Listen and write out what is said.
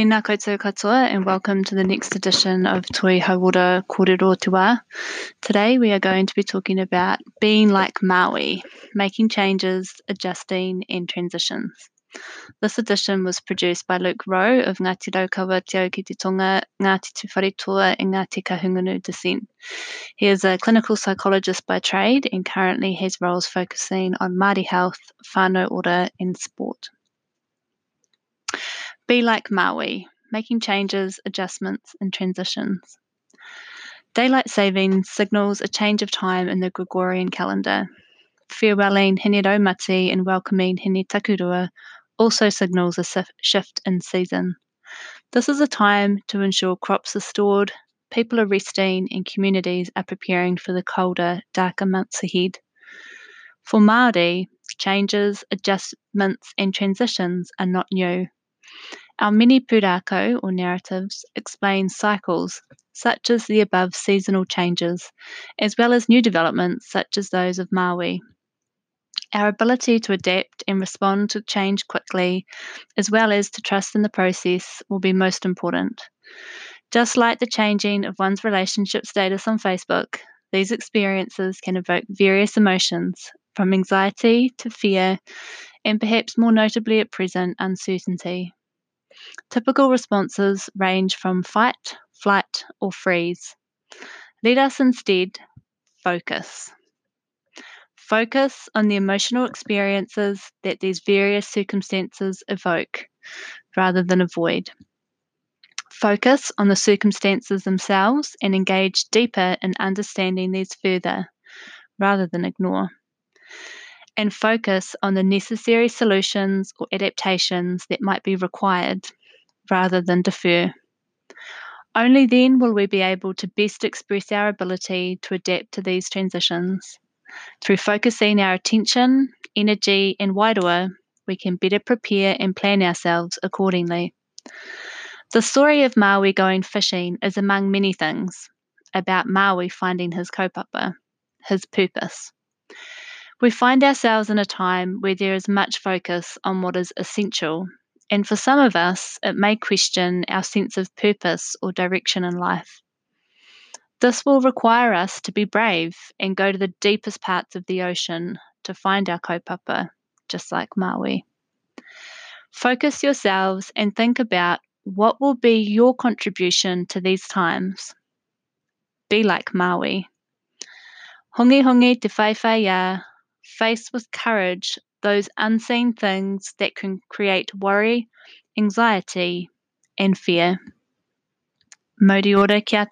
Tēnā koutou katoa and welcome to the next edition of Toi Hauora Kōrero Te Wā. Today we are going to be talking about being like Maui, making changes, adjusting and transitions. This edition was produced by Luke Rowe of Ngāti Raukawa Te ki Tonga, Ngāti Tuwharetoa and Ngāti Kahungunu descent. He is a clinical psychologist by trade and currently has roles focusing on Māori health, whānau ora and sport. Be like Maui, making changes, adjustments, and transitions. Daylight saving signals a change of time in the Gregorian calendar. Farewelling Hine Raumati and welcoming Hine Takurua also signals a shift in season. This is a time to ensure crops are stored, people are resting, and communities are preparing for the colder, darker months ahead. For Māori, changes, adjustments, and transitions are not new. Our mini pūrākau or narratives explain cycles such as the above seasonal changes, as well as new developments such as those of Maui. Our ability to adapt and respond to change quickly, as well as to trust in the process, will be most important. Just like the changing of one's relationship status on Facebook, these experiences can evoke various emotions, from anxiety to fear, and perhaps more notably at present, uncertainty. Typical responses range from fight, flight, or freeze. Let us instead focus. Focus on the emotional experiences that these various circumstances evoke rather than avoid. Focus on the circumstances themselves and engage deeper in understanding these further rather than ignore and focus on the necessary solutions or adaptations that might be required rather than defer. Only then will we be able to best express our ability to adapt to these transitions. Through focusing our attention, energy, and wairua, we can better prepare and plan ourselves accordingly. The story of Maui going fishing is among many things about Maui finding his kaupapa, his purpose. We find ourselves in a time where there is much focus on what is essential, and for some of us, it may question our sense of purpose or direction in life. This will require us to be brave and go to the deepest parts of the ocean to find our kaupapa, just like Maui. Focus yourselves and think about what will be your contribution to these times. Be like Maui. Hongi hongi te whai ya, face with courage those unseen things that can create worry, anxiety, and fear. Mauri ora kia.